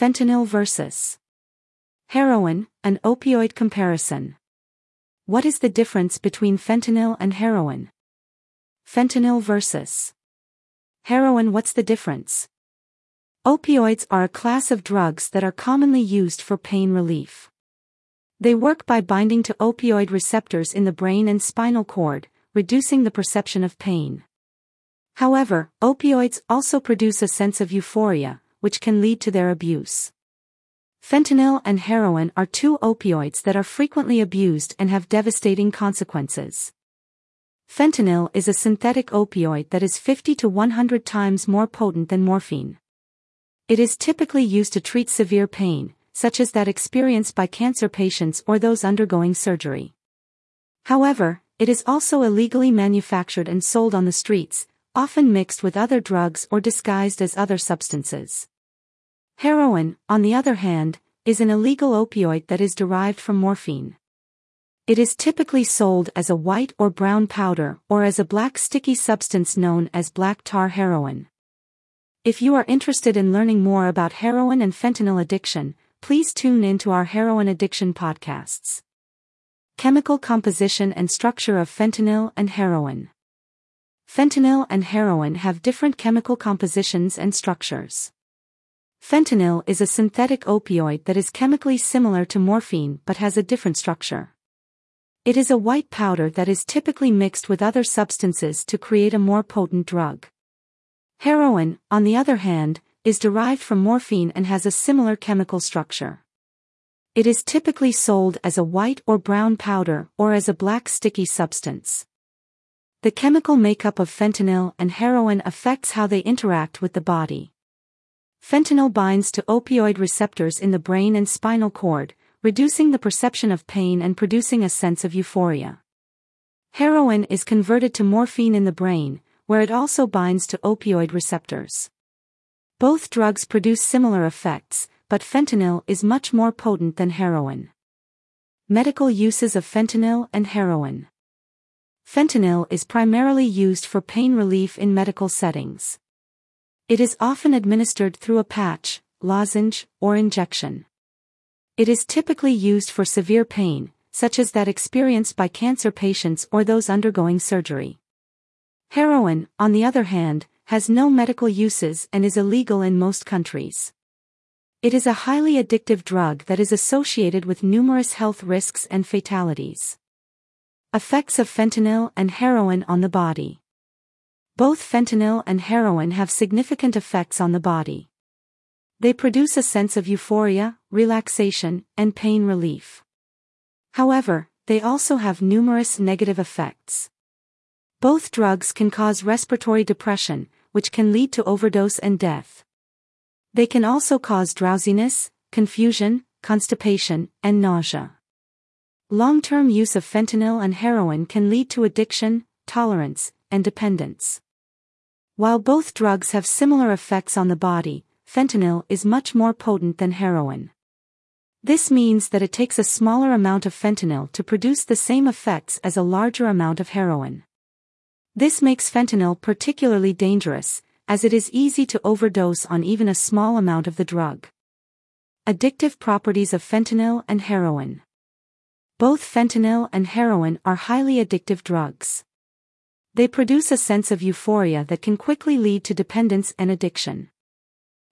Fentanyl versus heroin, an opioid comparison. What is the difference between fentanyl and heroin? Fentanyl versus heroin What's the difference? Opioids are a class of drugs that are commonly used for pain relief. They work by binding to opioid receptors in the brain and spinal cord, reducing the perception of pain. However, opioids also produce a sense of euphoria, which can lead to their abuse. Fentanyl and heroin are two opioids that are frequently abused and have devastating consequences. Fentanyl is a synthetic opioid that is 50 to 100 times more potent than morphine. It is typically used to treat severe pain, such as that experienced by cancer patients or those undergoing surgery. However, it is also illegally manufactured and sold on the streets, often mixed with other drugs or disguised as other substances. Heroin, on the other hand, is an illegal opioid that is derived from morphine. It is typically sold as a white or brown powder or as a black sticky substance known as black tar heroin. If you are interested in learning more about heroin and fentanyl addiction, please tune in to our heroin addiction podcasts. Chemical composition and structure of fentanyl and heroin. Fentanyl and heroin have different chemical compositions and structures. Fentanyl is a synthetic opioid that is chemically similar to morphine but has a different structure. It is a white powder that is typically mixed with other substances to create a more potent drug. Heroin, on the other hand, is derived from morphine and has a similar chemical structure. It is typically sold as a white or brown powder or as a black sticky substance. The chemical makeup of fentanyl and heroin affects how they interact with the body. Fentanyl binds to opioid receptors in the brain and spinal cord, reducing the perception of pain and producing a sense of euphoria. Heroin is converted to morphine in the brain, where it also binds to opioid receptors. Both drugs produce similar effects, but fentanyl is much more potent than heroin. Medical uses of fentanyl and heroin. Fentanyl is primarily used for pain relief in medical settings. It is often administered through a patch, lozenge, or injection. It is typically used for severe pain, such as that experienced by cancer patients or those undergoing surgery. Heroin, on the other hand, has no medical uses and is illegal in most countries. It is a highly addictive drug that is associated with numerous health risks and fatalities. Effects of fentanyl and heroin on the body. Both fentanyl and heroin have significant effects on the body. They produce a sense of euphoria, relaxation, and pain relief. However, they also have numerous negative effects. Both drugs can cause respiratory depression, which can lead to overdose and death. They can also cause drowsiness, confusion, constipation, and nausea. Long-term use of fentanyl and heroin can lead to addiction, tolerance, and dependence. While both drugs have similar effects on the body, fentanyl is much more potent than heroin. This means that it takes a smaller amount of fentanyl to produce the same effects as a larger amount of heroin. This makes fentanyl particularly dangerous, as it is easy to overdose on even a small amount of the drug. Addictive properties of fentanyl and heroin. Both fentanyl and heroin are highly addictive drugs. They produce a sense of euphoria that can quickly lead to dependence and addiction.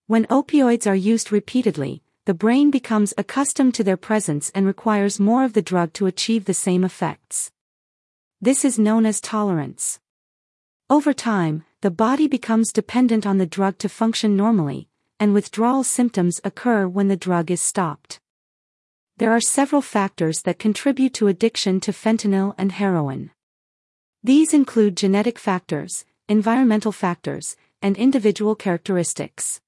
When opioids are used repeatedly, the brain becomes accustomed to their presence and requires more of the drug to achieve the same effects. This is known as tolerance. Over time, the body becomes dependent on the drug to function normally, and withdrawal symptoms occur when the drug is stopped. There are several factors that contribute to addiction to fentanyl and heroin. These include genetic factors, environmental factors, and individual characteristics.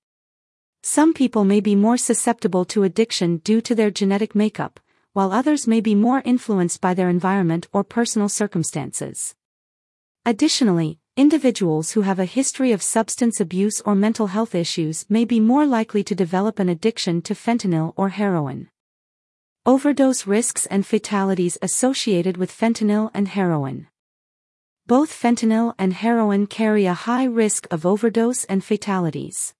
Some people may be more susceptible to addiction due to their genetic makeup, while others may be more influenced by their environment or personal circumstances. Additionally, individuals who have a history of substance abuse or mental health issues may be more likely to develop an addiction to fentanyl or heroin. Overdose risks and fatalities associated with fentanyl and heroin. Both fentanyl and heroin carry a high risk of overdose and fatalities.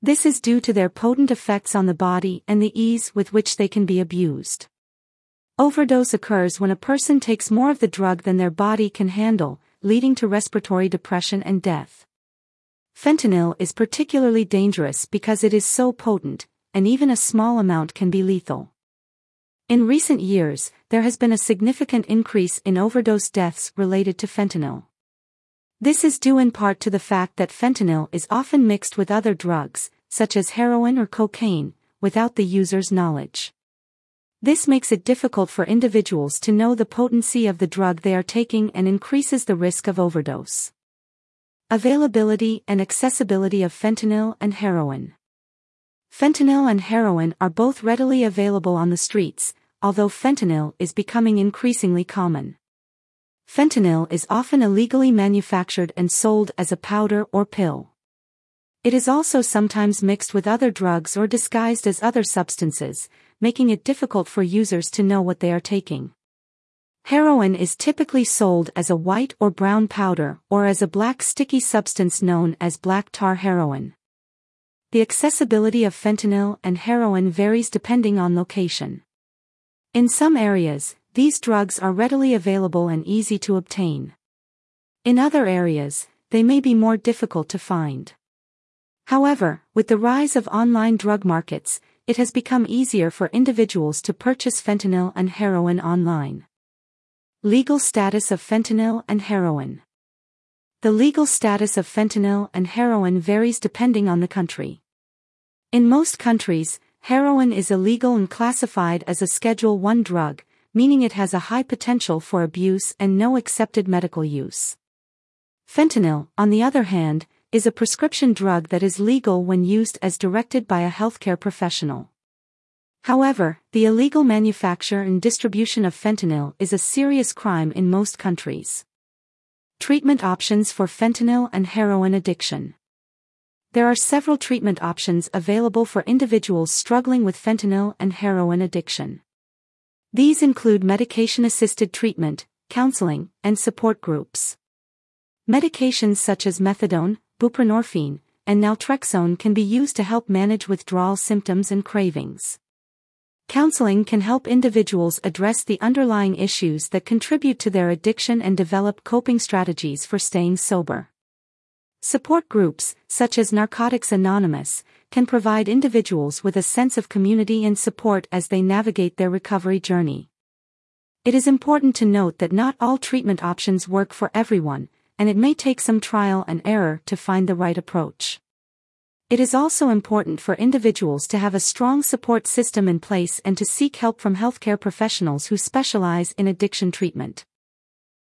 This is due to their potent effects on the body and the ease with which they can be abused. Overdose occurs when a person takes more of the drug than their body can handle, leading to respiratory depression and death. Fentanyl is particularly dangerous because it is so potent, and even a small amount can be lethal. In recent years, there has been a significant increase in overdose deaths related to fentanyl. This is due in part to the fact that fentanyl is often mixed with other drugs, such as heroin or cocaine, without the user's knowledge. This makes it difficult for individuals to know the potency of the drug they are taking and increases the risk of overdose. Availability and accessibility of fentanyl and heroin. Fentanyl and heroin are both readily available on the streets, although fentanyl is becoming increasingly common. Fentanyl is often illegally manufactured and sold as a powder or pill. It is also sometimes mixed with other drugs or disguised as other substances, making it difficult for users to know what they are taking. Heroin is typically sold as a white or brown powder or as a black sticky substance known as black tar heroin. The accessibility of fentanyl and heroin varies depending on location. In some areas, these drugs are readily available and easy to obtain. In other areas, they may be more difficult to find. However, with the rise of online drug markets, it has become easier for individuals to purchase fentanyl and heroin online. Legal status of fentanyl and heroin. The legal status of fentanyl and heroin varies depending on the country. In most countries, heroin is illegal and classified as a Schedule 1 drug, meaning it has a high potential for abuse and no accepted medical use. Fentanyl, on the other hand, is a prescription drug that is legal when used as directed by a healthcare professional. However, the illegal manufacture and distribution of fentanyl is a serious crime in most countries. Treatment options for fentanyl and heroin addiction. There are several treatment options available for individuals struggling with fentanyl and heroin addiction. These include medication assisted treatment, counseling, and support groups. Medications such as methadone, buprenorphine, and naltrexone can be used to help manage withdrawal symptoms and cravings. Counseling can help individuals address the underlying issues that contribute to their addiction and develop coping strategies for staying sober. Support groups, such as Narcotics Anonymous, can provide individuals with a sense of community and support as they navigate their recovery journey. It is important to note that not all treatment options work for everyone, and it may take some trial and error to find the right approach. It is also important for individuals to have a strong support system in place and to seek help from healthcare professionals who specialize in addiction treatment.